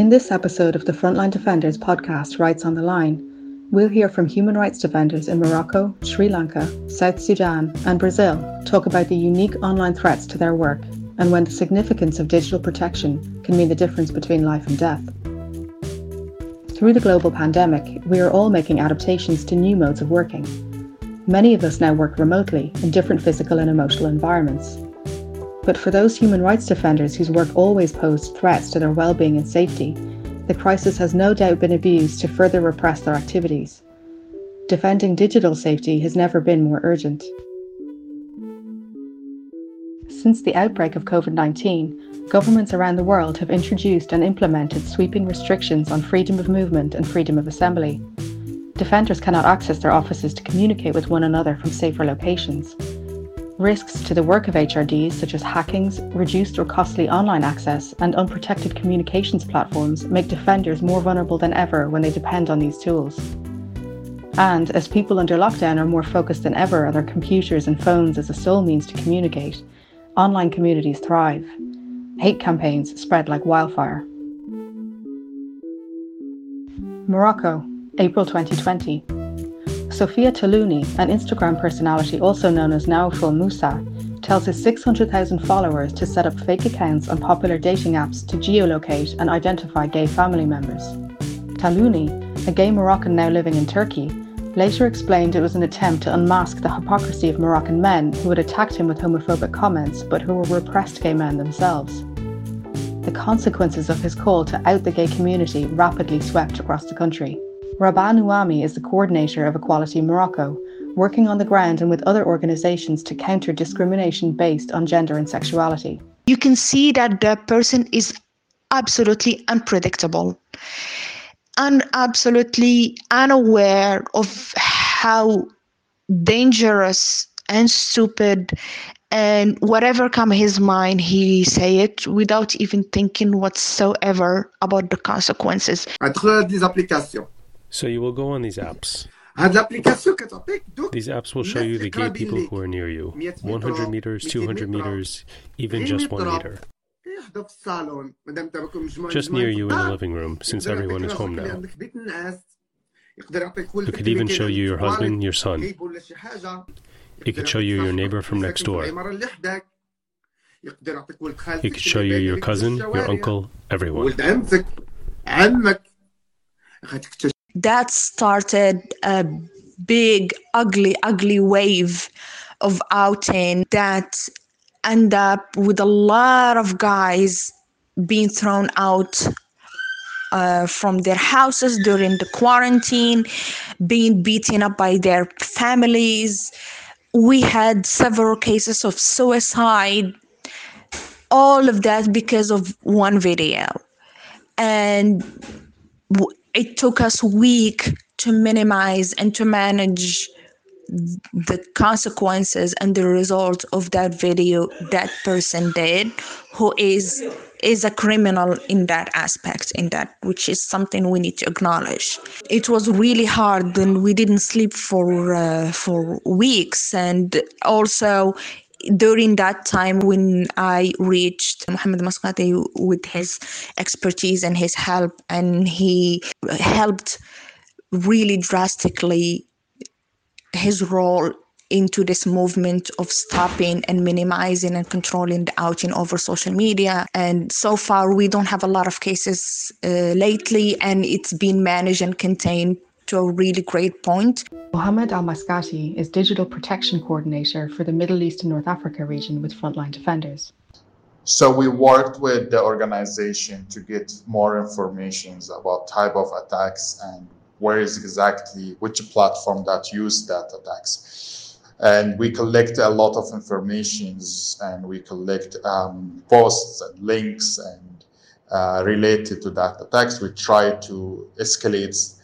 In this episode of the Frontline Defenders podcast, Rights on the Line, we'll hear from human rights defenders in Morocco, Sri Lanka, South Sudan, and Brazil talk about the unique online threats to their work and when the significance of digital protection can mean the difference between life and death. Through the global pandemic, we are all making adaptations to new modes of working. Many of us now work remotely in different physical and emotional environments. But for those human rights defenders whose work always posed threats to their well-being and safety, the crisis has no doubt been abused to further repress their activities. Defending digital safety has never been more urgent. Since the outbreak of COVID 19, governments around the world have introduced and implemented sweeping restrictions on freedom of movement and freedom of assembly. Defenders cannot access their offices to communicate with one another from safer locations. Risks to the work of HRDs, such as hackings, reduced or costly online access, and unprotected communications platforms, make defenders more vulnerable than ever when they depend on these tools. And as people under lockdown are more focused than ever on their computers and phones as a sole means to communicate, online communities thrive. Hate campaigns spread like wildfire. Morocco, April 2020. Sofia Talouni, an Instagram personality also known as Naufal Musa, tells his 600,000 followers to set up fake accounts on popular dating apps to geolocate and identify gay family members. Talouni, a gay Moroccan now living in Turkey, later explained it was an attempt to unmask the hypocrisy of Moroccan men who had attacked him with homophobic comments but who were repressed gay men themselves. The consequences of his call to out the gay community rapidly swept across the country. Rabah Nouami is the coordinator of Equality Morocco, working on the ground and with other organizations to counter discrimination based on gender and sexuality. You can see that the person is absolutely unpredictable and absolutely unaware of how dangerous and stupid and whatever come his mind he say it without even thinking whatsoever about the consequences so you will go on these apps these apps will show you the gay people who are near you 100 meters 200 meters even just one meter just near you in the living room, since everyone is home now. It could even show you your husband, your son. It could show you your neighbor from next door. It could show you your cousin, your uncle, everyone. That started a big, ugly, ugly wave of outing that end up with a lot of guys being thrown out uh, from their houses during the quarantine, being beaten up by their families. We had several cases of suicide, all of that because of one video. And it took us week to minimize and to manage the consequences and the result of that video that person did who is is a criminal in that aspect in that which is something we need to acknowledge. It was really hard and we didn't sleep for uh, for weeks. And also during that time when I reached Mohammed Maskati with his expertise and his help and he helped really drastically his role into this movement of stopping and minimizing and controlling the outing over social media. And so far, we don't have a lot of cases uh, lately, and it's been managed and contained to a really great point. Mohammed Al Maskati is Digital Protection Coordinator for the Middle East and North Africa region with Frontline Defenders. So we worked with the organization to get more informations about type of attacks and where is exactly which platform that used that attacks and we collect a lot of informations and we collect um, posts and links and uh, related to that attacks we try to escalate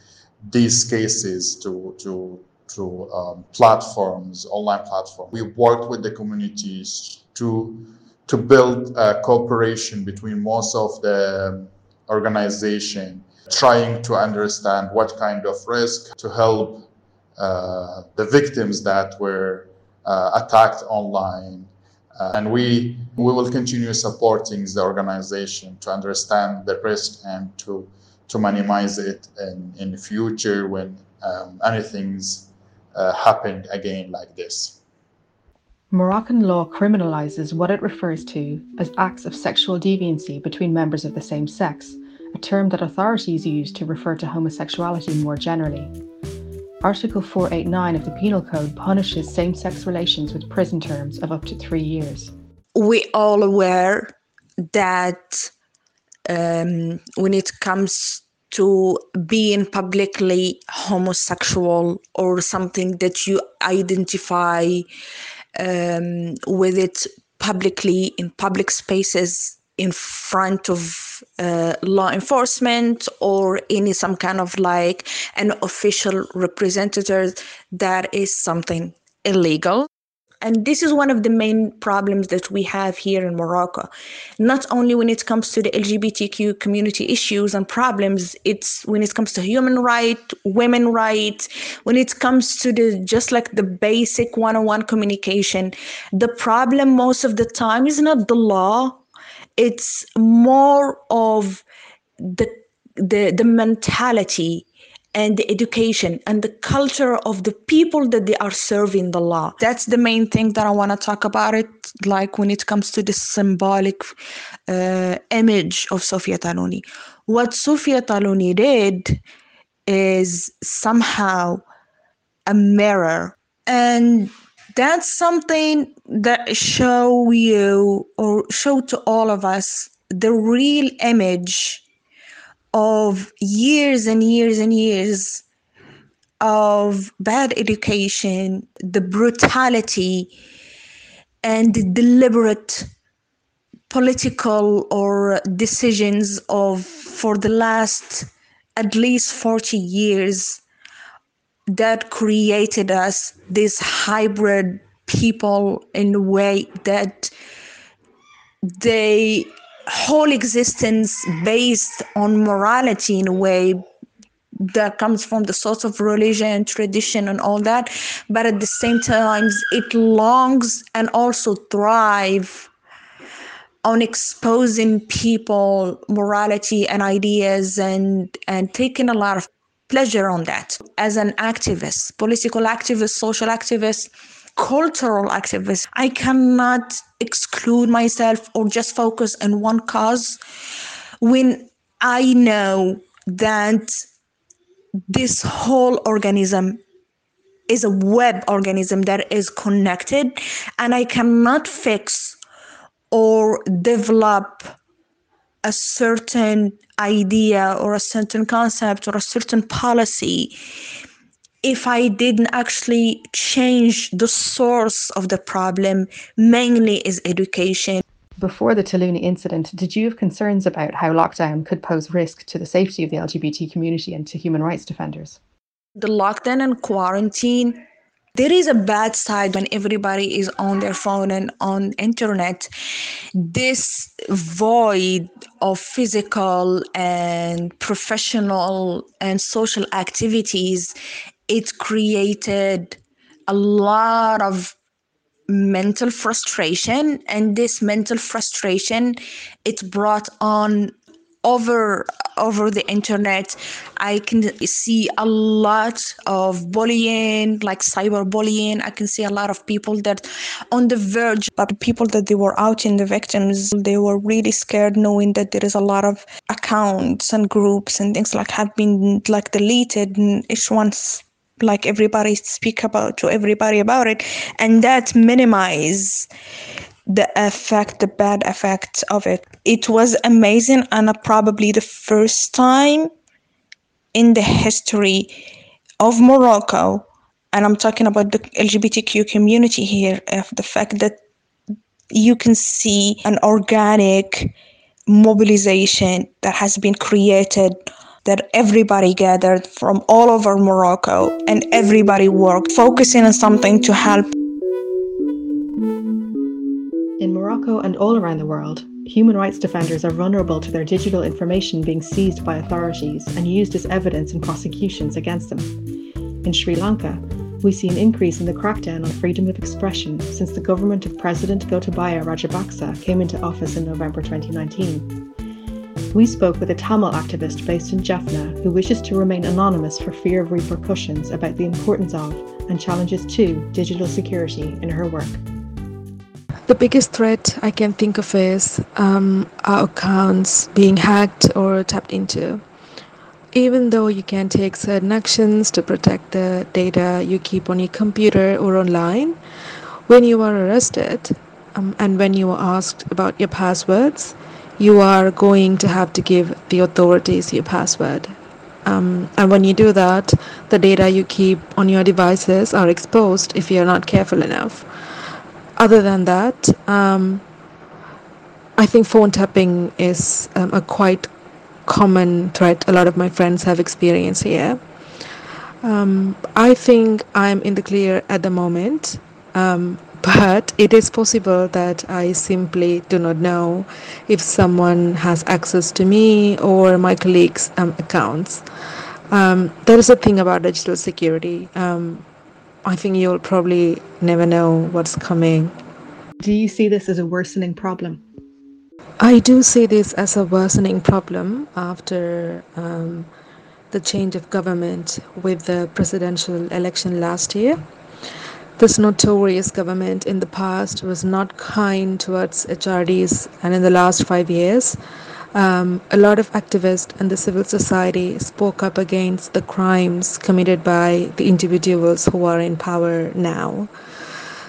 these cases to to to um, platforms online platforms. We worked with the communities to to build a cooperation between most of the organization trying to understand what kind of risk to help uh, the victims that were uh, attacked online. Uh, and we, we will continue supporting the organization to understand the risk and to, to minimize it in, in the future when um, anything's uh, happening again like this. Moroccan law criminalizes what it refers to as acts of sexual deviancy between members of the same sex, a term that authorities use to refer to homosexuality more generally. Article 489 of the Penal Code punishes same sex relations with prison terms of up to three years. We all aware that um, when it comes to being publicly homosexual or something that you identify um, with it publicly in public spaces in front of uh, law enforcement or in some kind of like an official representative that is something illegal and this is one of the main problems that we have here in Morocco. Not only when it comes to the LGBTQ community issues and problems, it's when it comes to human rights, women rights, when it comes to the just like the basic one-on-one communication. The problem most of the time is not the law, it's more of the the the mentality and the education and the culture of the people that they are serving the law. That's the main thing that I want to talk about it, like when it comes to the symbolic uh, image of Sofia Talouni. What Sofia Talouni did is somehow a mirror. And that's something that show you or show to all of us the real image of years and years and years of bad education, the brutality, and the deliberate political or decisions of for the last at least 40 years that created us this hybrid people in a way that they whole existence based on morality in a way that comes from the source of religion tradition and all that. But at the same time it longs and also thrive on exposing people morality and ideas and and taking a lot of pleasure on that. As an activist political activist social activist cultural activist. I cannot exclude myself or just focus on one cause when I know that this whole organism is a web organism that is connected and I cannot fix or develop a certain idea or a certain concept or a certain policy if I didn't actually change the source of the problem, mainly is education. Before the Talouni incident, did you have concerns about how lockdown could pose risk to the safety of the LGBT community and to human rights defenders? The lockdown and quarantine, there is a bad side when everybody is on their phone and on internet. This void of physical and professional and social activities it created a lot of mental frustration and this mental frustration it brought on over over the internet. I can see a lot of bullying like cyberbullying. I can see a lot of people that on the verge but people that they were out in the victims they were really scared knowing that there is a lot of accounts and groups and things like have been like deleted and each one's like everybody speak about to everybody about it and that minimize the effect the bad effect of it. It was amazing and probably the first time in the history of morocco and i'm talking about the lgbtq community here of the fact that you can see an organic mobilization that has been created that everybody gathered from all over Morocco and everybody worked, focusing on something to help. In Morocco and all around the world, human rights defenders are vulnerable to their digital information being seized by authorities and used as evidence in prosecutions against them. In Sri Lanka, we see an increase in the crackdown on freedom of expression since the government of President Gotabaya Rajapaksa came into office in November 2019. We spoke with a Tamil activist based in Jaffna who wishes to remain anonymous for fear of repercussions about the importance of and challenges to digital security in her work. The biggest threat I can think of is um, our accounts being hacked or tapped into. Even though you can take certain actions to protect the data you keep on your computer or online, when you are arrested um, and when you are asked about your passwords, you are going to have to give the authorities your password. Um, and when you do that, the data you keep on your devices are exposed if you're not careful enough. Other than that, um, I think phone tapping is um, a quite common threat a lot of my friends have experienced here. Um, I think I'm in the clear at the moment, um, but it is possible that I simply do not know if someone has access to me or my colleagues' um, accounts. Um, there is a thing about digital security. Um, I think you'll probably never know what's coming. Do you see this as a worsening problem? I do see this as a worsening problem after um, the change of government with the presidential election last year. This notorious government in the past was not kind towards HRDs, and in the last five years, um, a lot of activists and the civil society spoke up against the crimes committed by the individuals who are in power now.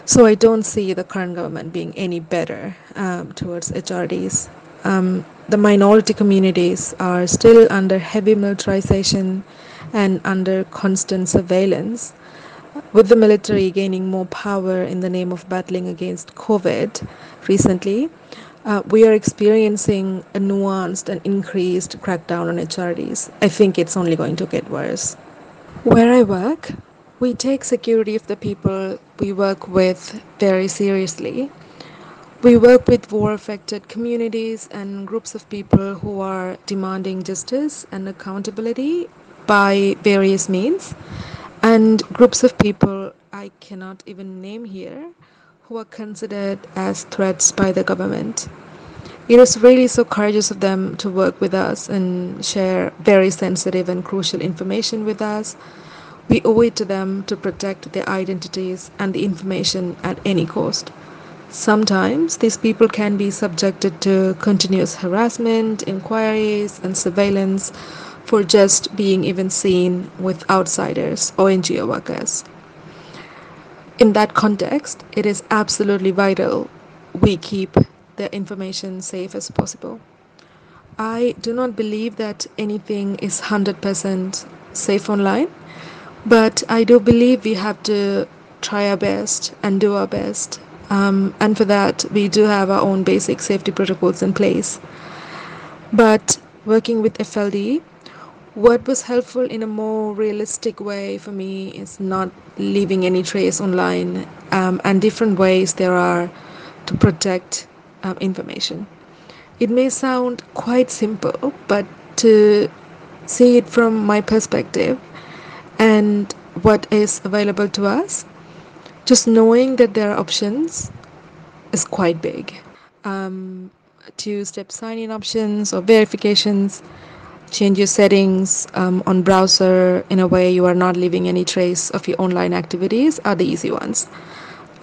So I don't see the current government being any better um, towards HRDs. Um, the minority communities are still under heavy militarization and under constant surveillance. With the military gaining more power in the name of battling against COVID recently, uh, we are experiencing a nuanced and increased crackdown on HRDs. I think it's only going to get worse. Where I work, we take security of the people we work with very seriously. We work with war affected communities and groups of people who are demanding justice and accountability by various means, and groups of people I cannot even name here who are considered as threats by the government. It is really so courageous of them to work with us and share very sensitive and crucial information with us. We owe it to them to protect their identities and the information at any cost. Sometimes these people can be subjected to continuous harassment, inquiries, and surveillance for just being even seen with outsiders or NGO workers. In that context, it is absolutely vital we keep the information safe as possible. I do not believe that anything is 100% safe online, but I do believe we have to try our best and do our best. Um, and for that, we do have our own basic safety protocols in place. But working with FLD, what was helpful in a more realistic way for me is not leaving any trace online um, and different ways there are to protect um, information. It may sound quite simple, but to see it from my perspective and what is available to us, just knowing that there are options is quite big. Um, two step sign in options or verifications change your settings um, on browser in a way you are not leaving any trace of your online activities are the easy ones.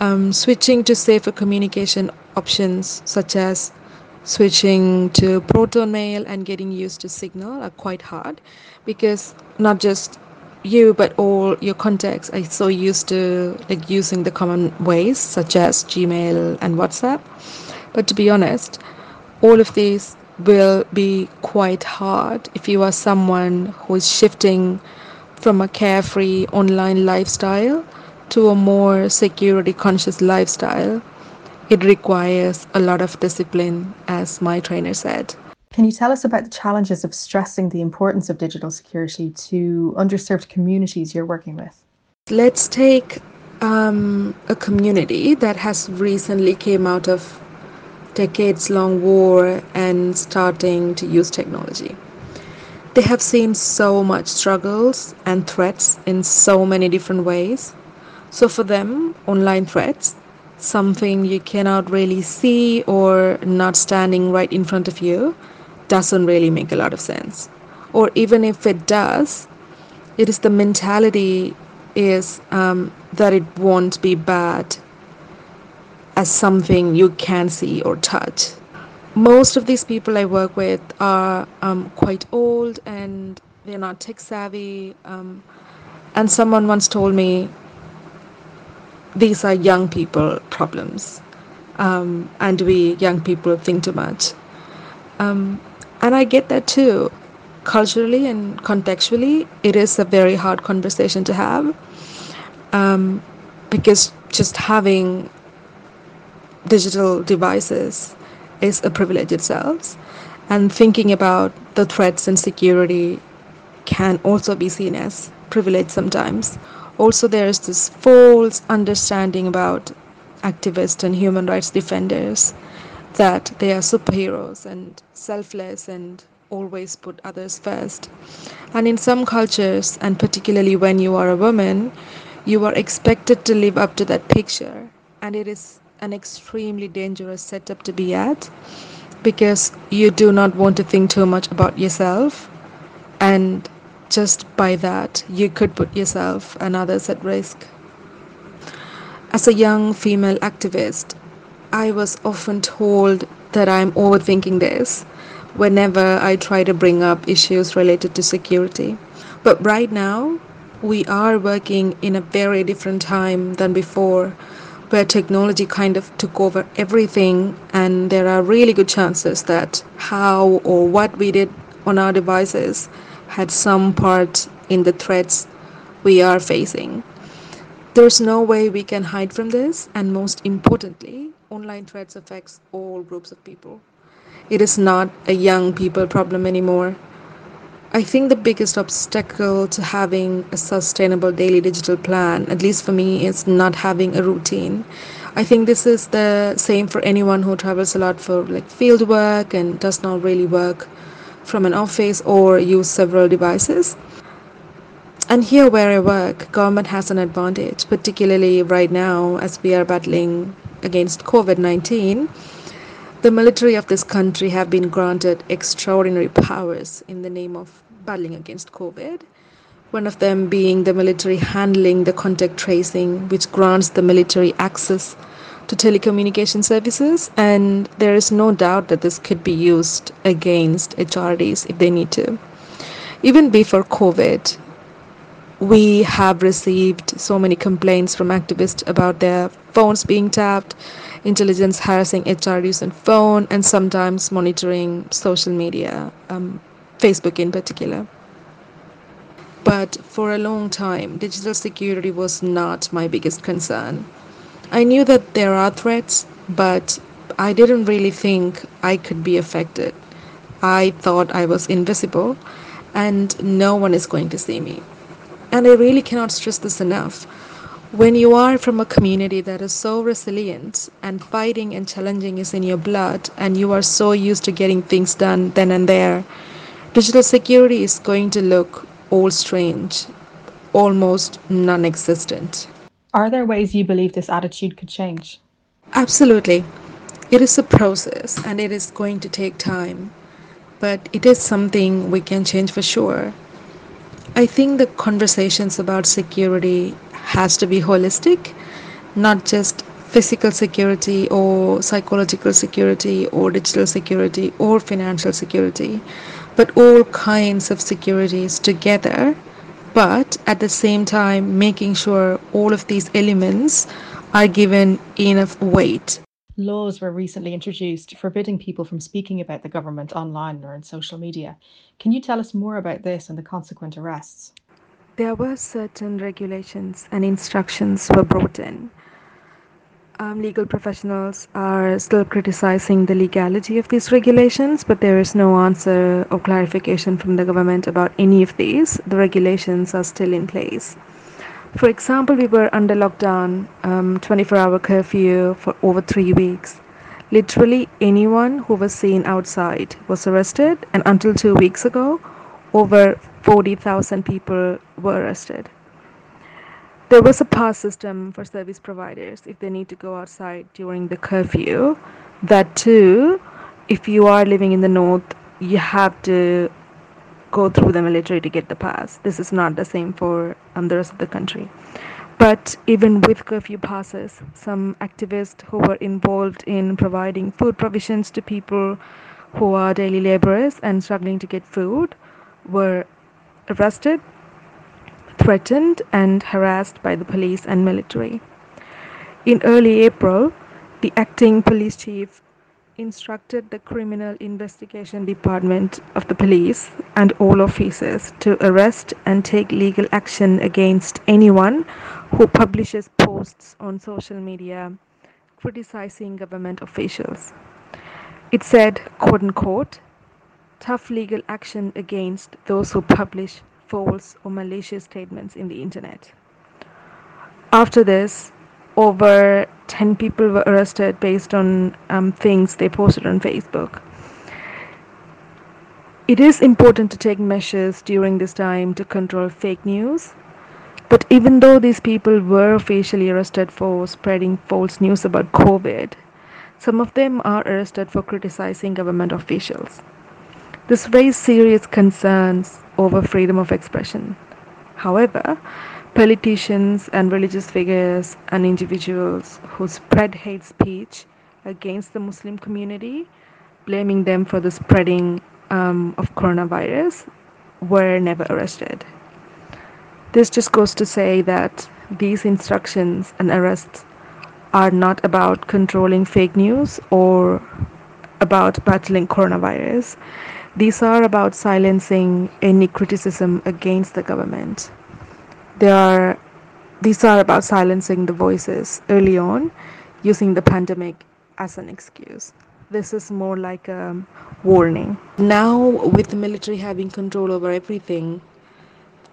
Um, switching to safer communication options such as switching to proton mail and getting used to signal are quite hard because not just you but all your contacts are so used to like using the common ways such as gmail and whatsapp. But to be honest all of these will be quite hard if you are someone who is shifting from a carefree online lifestyle to a more security conscious lifestyle. It requires a lot of discipline, as my trainer said. Can you tell us about the challenges of stressing the importance of digital security to underserved communities you're working with? Let's take um, a community that has recently came out of decades long war and starting to use technology. They have seen so much struggles and threats in so many different ways. So for them, online threats, something you cannot really see or not standing right in front of you, doesn't really make a lot of sense. Or even if it does, it is the mentality is um, that it won't be bad as something you can see or touch. Most of these people I work with are um, quite old and they're not tech savvy. Um, and someone once told me these are young people problems, um, and we young people think too much. Um, and I get that too. Culturally and contextually, it is a very hard conversation to have um, because just having digital devices is a privilege itself. And thinking about the threats and security can also be seen as privilege sometimes. Also, there is this false understanding about activists and human rights defenders that they are superheroes and selfless and always put others first. And in some cultures, and particularly when you are a woman, you are expected to live up to that picture. And it is an extremely dangerous setup to be at because you do not want to think too much about yourself. And just by that you could put yourself and others at risk. As a young female activist i was often told that i'm overthinking this whenever i try to bring up issues related to security. But right now we are working in a very different time than before where technology kind of took over everything, and there are really good chances that how or what we did on our devices had some part in the threats we are facing. There's no way we can hide from this, and most importantly, online threats affects all groups of people. It is not a young people problem anymore. I think the biggest obstacle to having a sustainable daily digital plan, at least for me, is not having a routine. I think this is the same for anyone who travels a lot for like field work and does not really work from an office or use several devices. And here where I work, government has an advantage, particularly right now as we are battling against COVID-19 the military of this country have been granted extraordinary powers in the name of battling against COVID. One of them being the military handling the contact tracing, which grants the military access to telecommunication services. And there is no doubt that this could be used against HRDs if they need to. Even before COVID, we have received so many complaints from activists about their phones being tapped intelligence harassing HRDs on phone, and sometimes monitoring social media, um, Facebook in particular. But for a long time, digital security was not my biggest concern. I knew that there are threats, but I didn't really think I could be affected. I thought I was invisible and no one is going to see me. And I really cannot stress this enough. When you are from a community that is so resilient and fighting and challenging is in your blood, and you are so used to getting things done then and there, digital security is going to look all strange, almost non existent. Are there ways you believe this attitude could change? Absolutely. It is a process and it is going to take time, but it is something we can change for sure. I think the conversations about security has to be holistic, not just physical security or psychological security or digital security or financial security, but all kinds of securities together. But at the same time, making sure all of these elements are given enough weight. Laws were recently introduced forbidding people from speaking about the government online or in social media. Can you tell us more about this and the consequent arrests? there were certain regulations and instructions were brought in. Um, legal professionals are still criticizing the legality of these regulations, but there is no answer or clarification from the government about any of these. The regulations are still in place. For example, we were under lockdown, um, 24 hour curfew for over three weeks. Literally anyone who was seen outside was arrested, and until two weeks ago, over 40,000 people were arrested. there was a pass system for service providers if they need to go outside during the curfew. That too, if you are living in the north, you have to go through the military to get the pass. This is not the same for um, the rest of the country. But even with curfew passes, some activists who were involved in providing food provisions to people who are daily laborers and struggling to get food were arrested, threatened, and harassed by the police and military. In early April, the acting police chief instructed the Criminal Investigation Department of the police and all officers to arrest and take legal action against anyone who publishes posts on social media criticizing government officials. It said, quote unquote, tough legal action against those who publish false or malicious statements in the internet. After this, over 10 people were arrested based on um, things they posted on Facebook. It is important to take measures during this time to control fake news. But even though these people were officially arrested for spreading false news about COVID, some of them are arrested for criticizing government officials. This raised serious concerns over freedom of expression. However, politicians and religious figures and individuals who spread hate speech against the Muslim community, blaming them for the spreading um, of coronavirus, were never arrested. This just goes to say that these instructions and arrests are not about controlling fake news or about battling coronavirus. These are about silencing any criticism against the government. They are these are about silencing the voices early on using the pandemic as an excuse. This is more like a warning. Now, with the military having control over everything,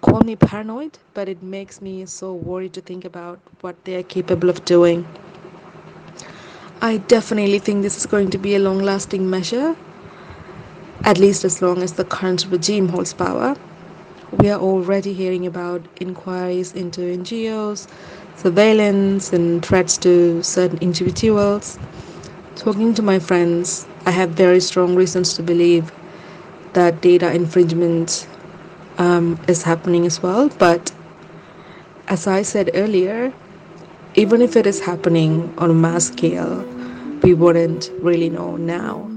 call me paranoid, but it makes me so worried to think about what they are capable of doing. I definitely think this is going to be a long lasting measure, at least as long as the current regime holds power. We are already hearing about inquiries into NGOs, surveillance, and threats to certain individuals. Talking to my friends, I have very strong reasons to believe that data infringement um, is happening as well. But as I said earlier, even if it is happening on a mass scale, we wouldn't really know now.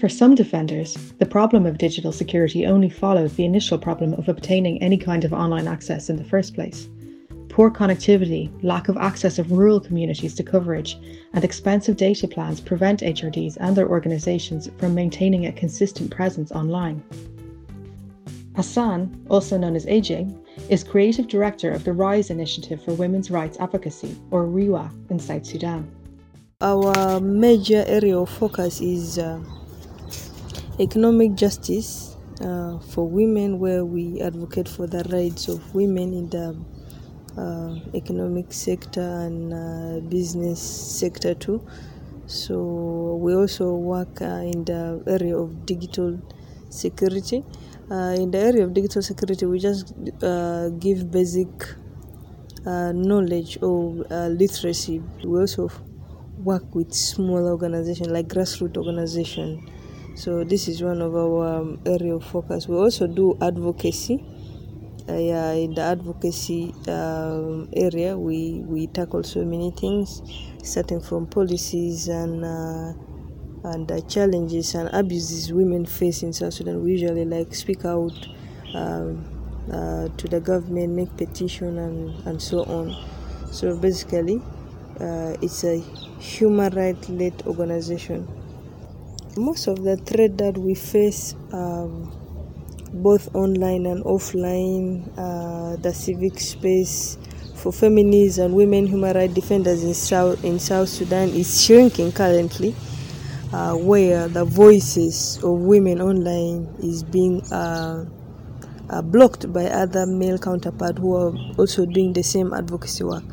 For some defenders, the problem of digital security only follows the initial problem of obtaining any kind of online access in the first place. Poor connectivity, lack of access of rural communities to coverage, and expensive data plans prevent HRDs and their organisations from maintaining a consistent presence online. Hassan, also known as AJ, is creative director of the RISE Initiative for Women's Rights Advocacy, or RIWA, in South Sudan. Our major area of focus is uh, economic justice uh, for women, where we advocate for the rights of women in the uh, economic sector and uh, business sector too. So we also work uh, in the area of digital security. Uh, in the area of digital security, we just uh, give basic knowledge of literacy. We also work with small organizations like grassroots organizations so this is one of our um, area of focus. We also do advocacy. Uh, yeah, in the advocacy um, area, we, we tackle so many things, starting from policies and uh, and uh, challenges and abuses women face in South Sudan. We usually like speak out um, uh, to the government, make petition and, and so on. So basically, uh, it's a human rights led organization most of the threat that we face um, both online and offline uh, the civic space for feminists and women human rights defenders in south in south sudan is shrinking currently uh, where the voices of women online is being uh, uh blocked by other male counterparts who are also doing the same advocacy work.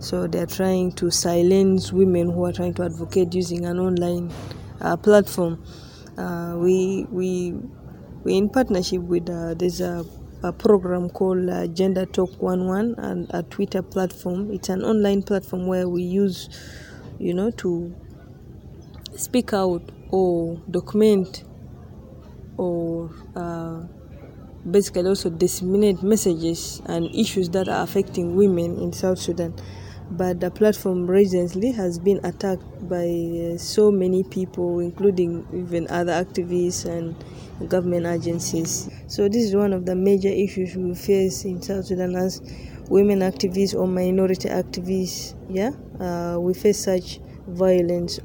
So they're trying to silence women who are trying to advocate using an online uh, platform. Uh, we we we in partnership with uh, there's a a program called uh, Gender Talk 11 and a Twitter platform. It's an online platform where we use, you know, to speak out or document or uh, basically also disseminate messages and issues that are affecting women in South Sudan. But the platform recently has been attacked by uh, so many people, including even other activists and government agencies. So this is one of the major issues we face in South Sudan as women activists or minority activists. Yeah, uh, we face such violence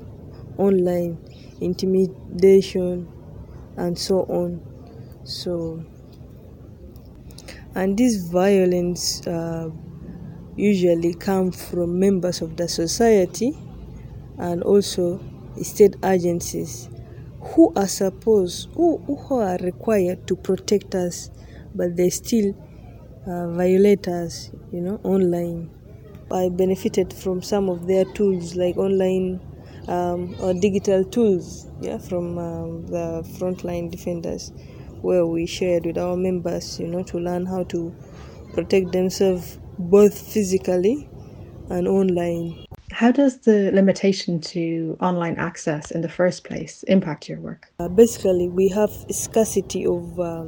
online, intimidation, and so on. So, and this violence uh, usually come from members of the society and also state agencies who are supposed who, who are required to protect us but they still uh, violate us you know online. I benefited from some of their tools like online um, or digital tools yeah from um, the frontline defenders where we shared with our members you know to learn how to protect themselves both physically and online how does the limitation to online access in the first place impact your work? Uh, basically, we have scarcity of uh,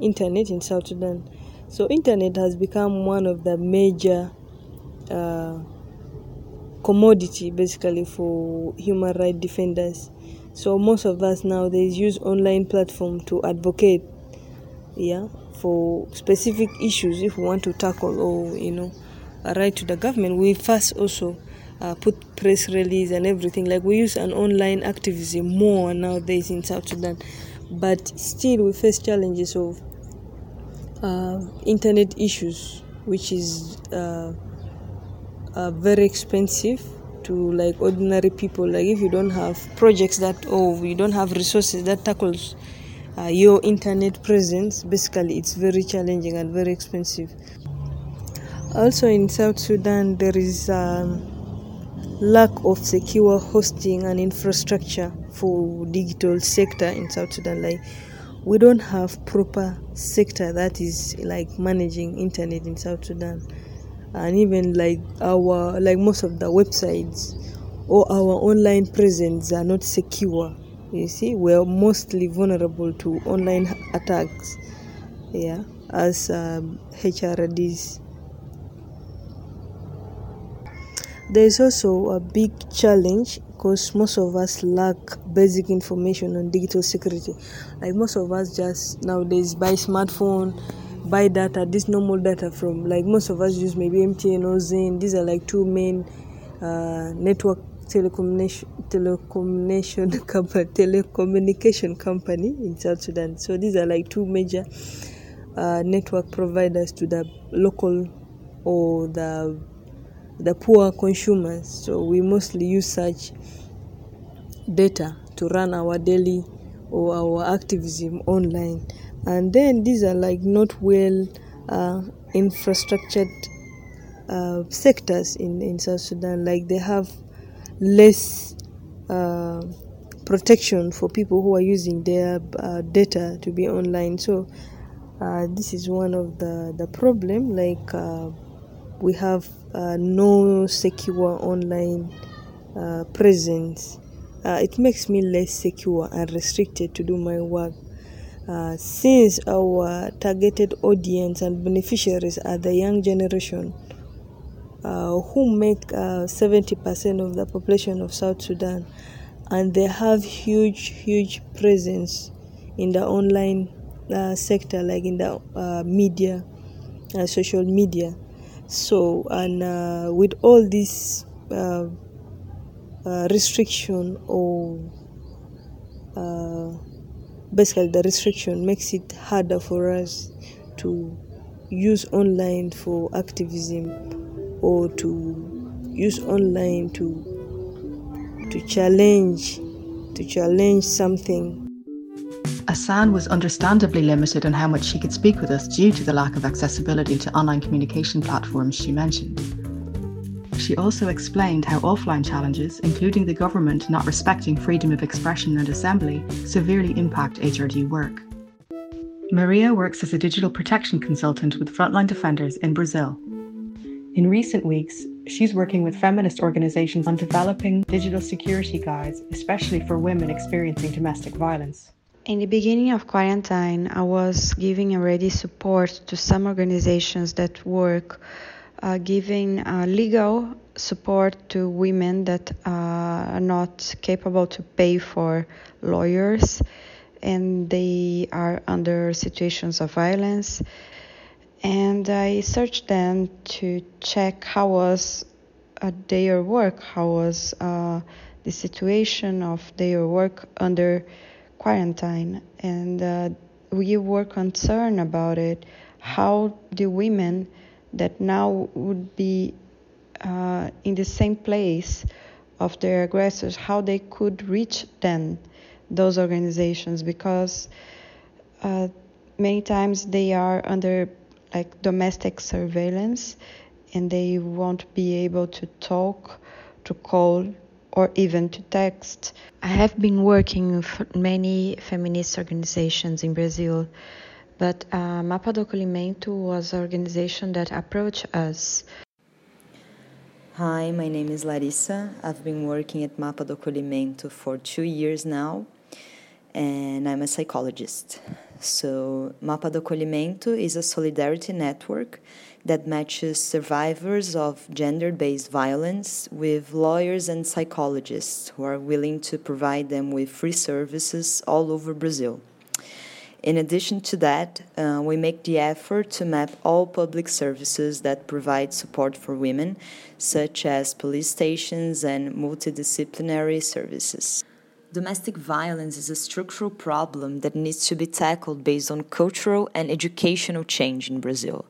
internet in South Sudan. So, internet has become one of the major uh, commodity basically for human rights defenders. So, most of us nowadays use online platform to advocate, yeah, for specific issues if we want to tackle or you know, write to the government. We first also uh, put press release and everything. Like we use an online activism more nowadays in South Sudan, but still we face challenges of uh, internet issues, which is uh, uh very expensive to like ordinary people. Like if you don't have projects that or you don't have resources that tackles uh, your internet presence, basically it's very challenging and very expensive. Also in South Sudan, there is um, lack of secure hosting and infrastructure for digital sector in South Sudan. Like we don't have proper sector that is like managing internet in South Sudan, and even like our like most of the websites or our online presence are not secure. You see, we're mostly vulnerable to online attacks. Yeah, as um, HRDs There is also a big challenge because most of us lack basic information on digital security. Like most of us just nowadays buy smartphone, buy data, this normal data from like most of us use maybe MTN or Zain. These are like two main uh, network telecommunication telecommunication company, telecommunication company in South Sudan. So these are like two major uh, network providers to the local or the the poor consumers. So we mostly use such data to run our daily or our activism online. And then these are like not well uh, infrastructured uh, sectors in, in South Sudan. Like they have less uh, protection for people who are using their uh, data to be online. So uh, this is one of the the problem. Like uh, we have no secure online presence, it makes me less secure and restricted to do my work. Uh, since our targeted audience and beneficiaries are the young generation, uh, who make 70% uh, of the population of South Sudan, and they have huge, huge presence in the online sector, like in the media, social media. So, and uh, with all this uh, uh, restriction or uh, basically the restriction makes it harder for us to use online for activism or to use online to to challenge to challenge something Hassan was understandably limited in how much she could speak with us due to the lack of accessibility to online communication platforms she mentioned. She also explained how offline challenges, including the government not respecting freedom of expression and assembly, severely impact HRD work. Maria works as a digital protection consultant with Frontline Defenders in Brazil. In recent weeks, she's working with feminist organizations on developing digital security guides, especially for women experiencing domestic violence. In the beginning of quarantine, I was giving already support to some organizations that work uh, giving uh, legal support to women that uh, are not capable to pay for lawyers and they are under situations of violence. And I searched them to check how was uh, their work, how was uh, the situation of their work under quarantine. And uh, we were concerned about it, how the women that now would be uh, in the same place of their aggressors, how they could reach them those organizations because uh, many times they are under like domestic surveillance and they won't be able to talk, to call, or even to text. I have been working with many feminist organizations in Brazil, but uh, Mapa do Acolhimento was an organization that approached us. Hi, my name is Larissa. I've been working at Mapa do Acolhimento for two years now and I'm a psychologist. So, Mapa do Acolhimento is a solidarity network that matches survivors of gender based violence with lawyers and psychologists who are willing to provide them with free services all over Brazil. In addition to that, uh, we make the effort to map all public services that provide support for women, such as police stations and multidisciplinary services. Domestic violence is a structural problem that needs to be tackled based on cultural and educational change in Brazil.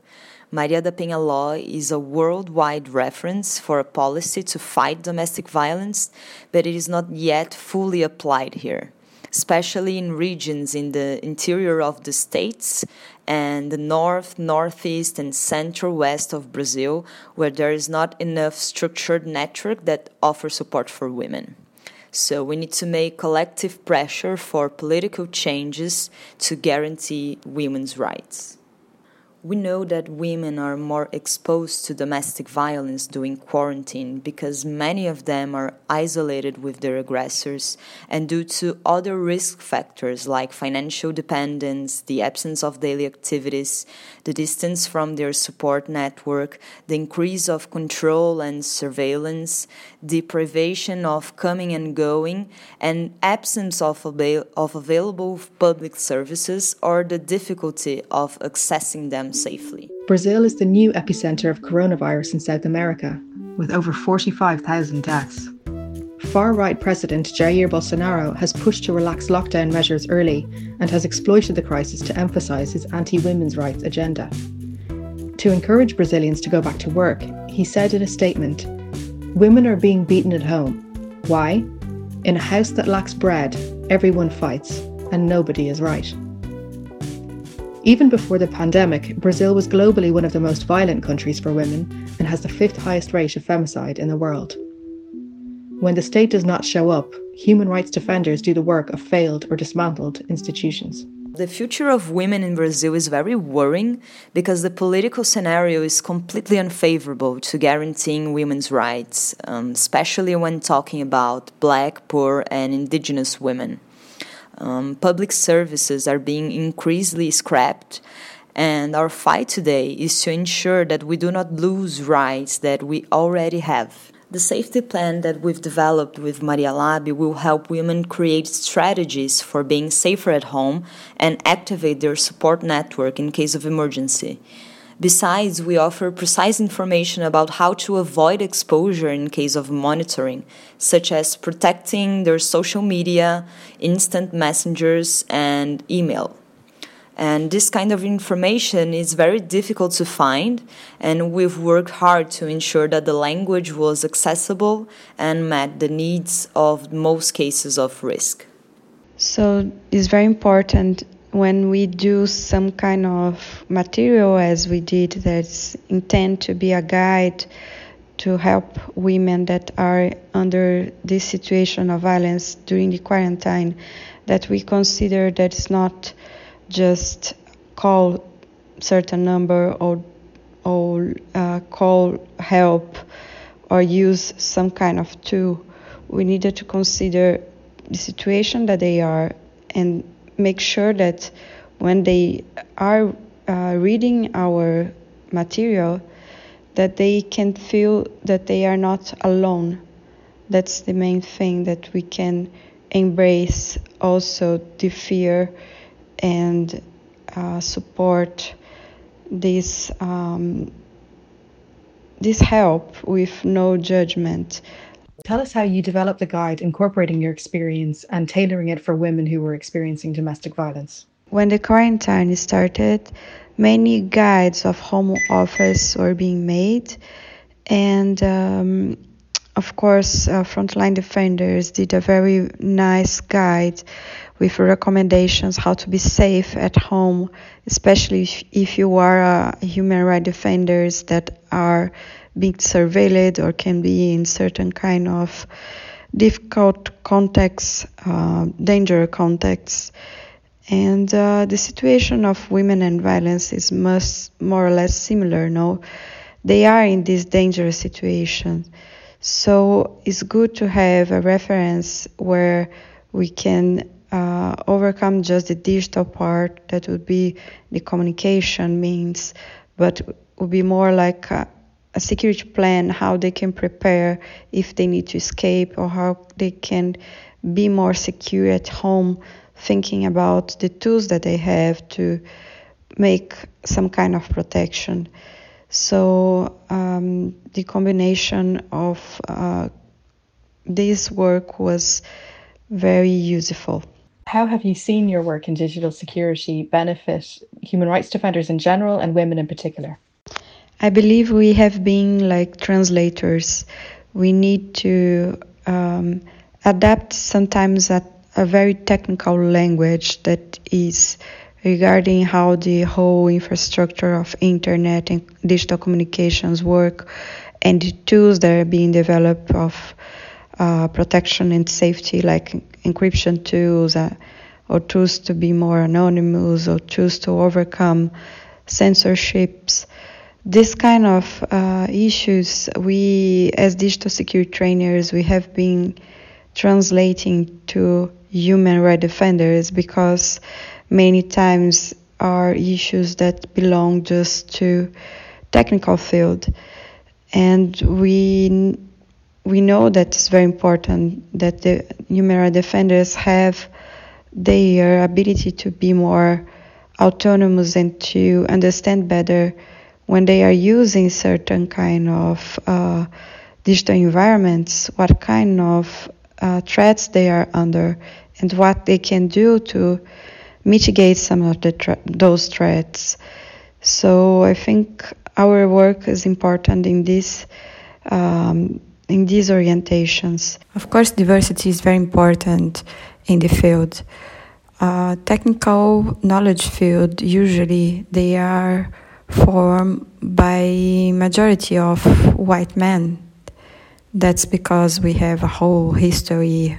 Maria da Penha Law is a worldwide reference for a policy to fight domestic violence, but it is not yet fully applied here, especially in regions in the interior of the states and the north, northeast, and central west of Brazil, where there is not enough structured network that offers support for women. So we need to make collective pressure for political changes to guarantee women's rights. We know that women are more exposed to domestic violence during quarantine because many of them are isolated with their aggressors and due to other risk factors like financial dependence, the absence of daily activities, the distance from their support network, the increase of control and surveillance, deprivation of coming and going, and absence of, avail- of available public services or the difficulty of accessing them safely. Brazil is the new epicenter of coronavirus in South America, with over 45,000 deaths. Far right President Jair Bolsonaro has pushed to relax lockdown measures early and has exploited the crisis to emphasize his anti women's rights agenda. To encourage Brazilians to go back to work, he said in a statement Women are being beaten at home. Why? In a house that lacks bread, everyone fights, and nobody is right. Even before the pandemic, Brazil was globally one of the most violent countries for women and has the fifth highest rate of femicide in the world. When the state does not show up, human rights defenders do the work of failed or dismantled institutions. The future of women in Brazil is very worrying because the political scenario is completely unfavorable to guaranteeing women's rights, um, especially when talking about black, poor, and indigenous women. Um, public services are being increasingly scrapped, and our fight today is to ensure that we do not lose rights that we already have. The safety plan that we've developed with Maria Lab will help women create strategies for being safer at home and activate their support network in case of emergency. Besides, we offer precise information about how to avoid exposure in case of monitoring, such as protecting their social media, instant messengers, and email. And this kind of information is very difficult to find, and we've worked hard to ensure that the language was accessible and met the needs of most cases of risk. So it's very important when we do some kind of material as we did that's intended to be a guide to help women that are under this situation of violence during the quarantine that we consider that it's not just call certain number or or uh, call help or use some kind of tool. We needed to consider the situation that they are and make sure that when they are uh, reading our material that they can feel that they are not alone that's the main thing that we can embrace also the fear and uh, support this um, this help with no judgment. Tell us how you developed the guide, incorporating your experience and tailoring it for women who were experiencing domestic violence. When the quarantine started, many guides of home office were being made, and um, of course, uh, Frontline Defenders did a very nice guide with recommendations how to be safe at home, especially if, if you are uh, human rights defenders that are being surveilled or can be in certain kind of difficult contexts, uh, danger contexts. And uh, the situation of women and violence is most, more or less similar. No, they are in this dangerous situation. So it's good to have a reference where we can uh, overcome just the digital part that would be the communication means, but would be more like a, a security plan, how they can prepare if they need to escape or how they can be more secure at home, thinking about the tools that they have to make some kind of protection. So um, the combination of uh, this work was very useful. How have you seen your work in digital security benefit human rights defenders in general and women in particular? I believe we have been like translators. We need to um, adapt sometimes a, very technical language that is regarding how the whole infrastructure of internet and digital communications work and the tools that are being developed of uh, protection and safety like encryption tools uh, or tools to be more anonymous or tools to overcome censorships this kind of uh, issues we as digital security trainers we have been translating to human rights defenders because many times are issues that belong just to technical field. And we we know that it's very important that the human rights defenders have their ability to be more autonomous and to understand better when they are using certain kind of uh, digital environments what kind of uh, threats they are under and what they can do to mitigate some of the those threats. So I think our work is important in this. Um, in these orientations. Of course, diversity is very important in the field. Uh, technical knowledge field usually they are formed by majority of white men. That's because we have a whole history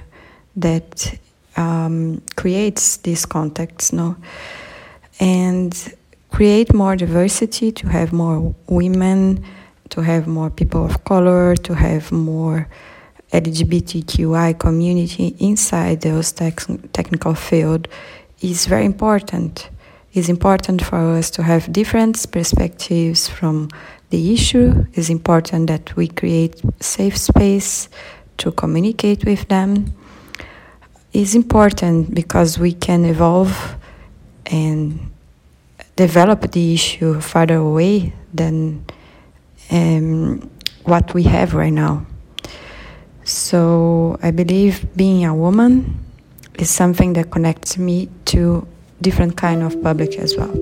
that um, creates these contexts, no, and create more diversity to have more women, to have more people of color, to have more LGBTQI community inside those technical field is very important. It's important for us to have different perspectives from the issue. It's important that we create safe space to communicate with them It's important because we can evolve and develop the issue farther away than um, what we have right now. So I believe being a woman is something that connects me to different kind of public as well.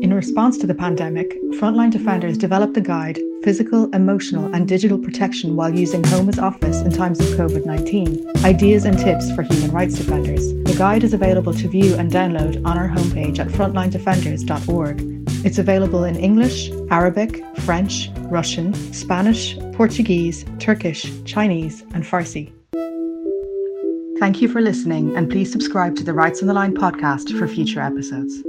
In response to the pandemic, Frontline Defenders developed a guide, Physical, Emotional and Digital Protection while using home as office in times of COVID 19, ideas and tips for human rights defenders. The guide is available to view and download on our homepage at frontlinedefenders.org. It's available in English, Arabic, French, Russian, Spanish, Portuguese, Turkish, Chinese, and Farsi. Thank you for listening, and please subscribe to the Rights on the Line podcast for future episodes.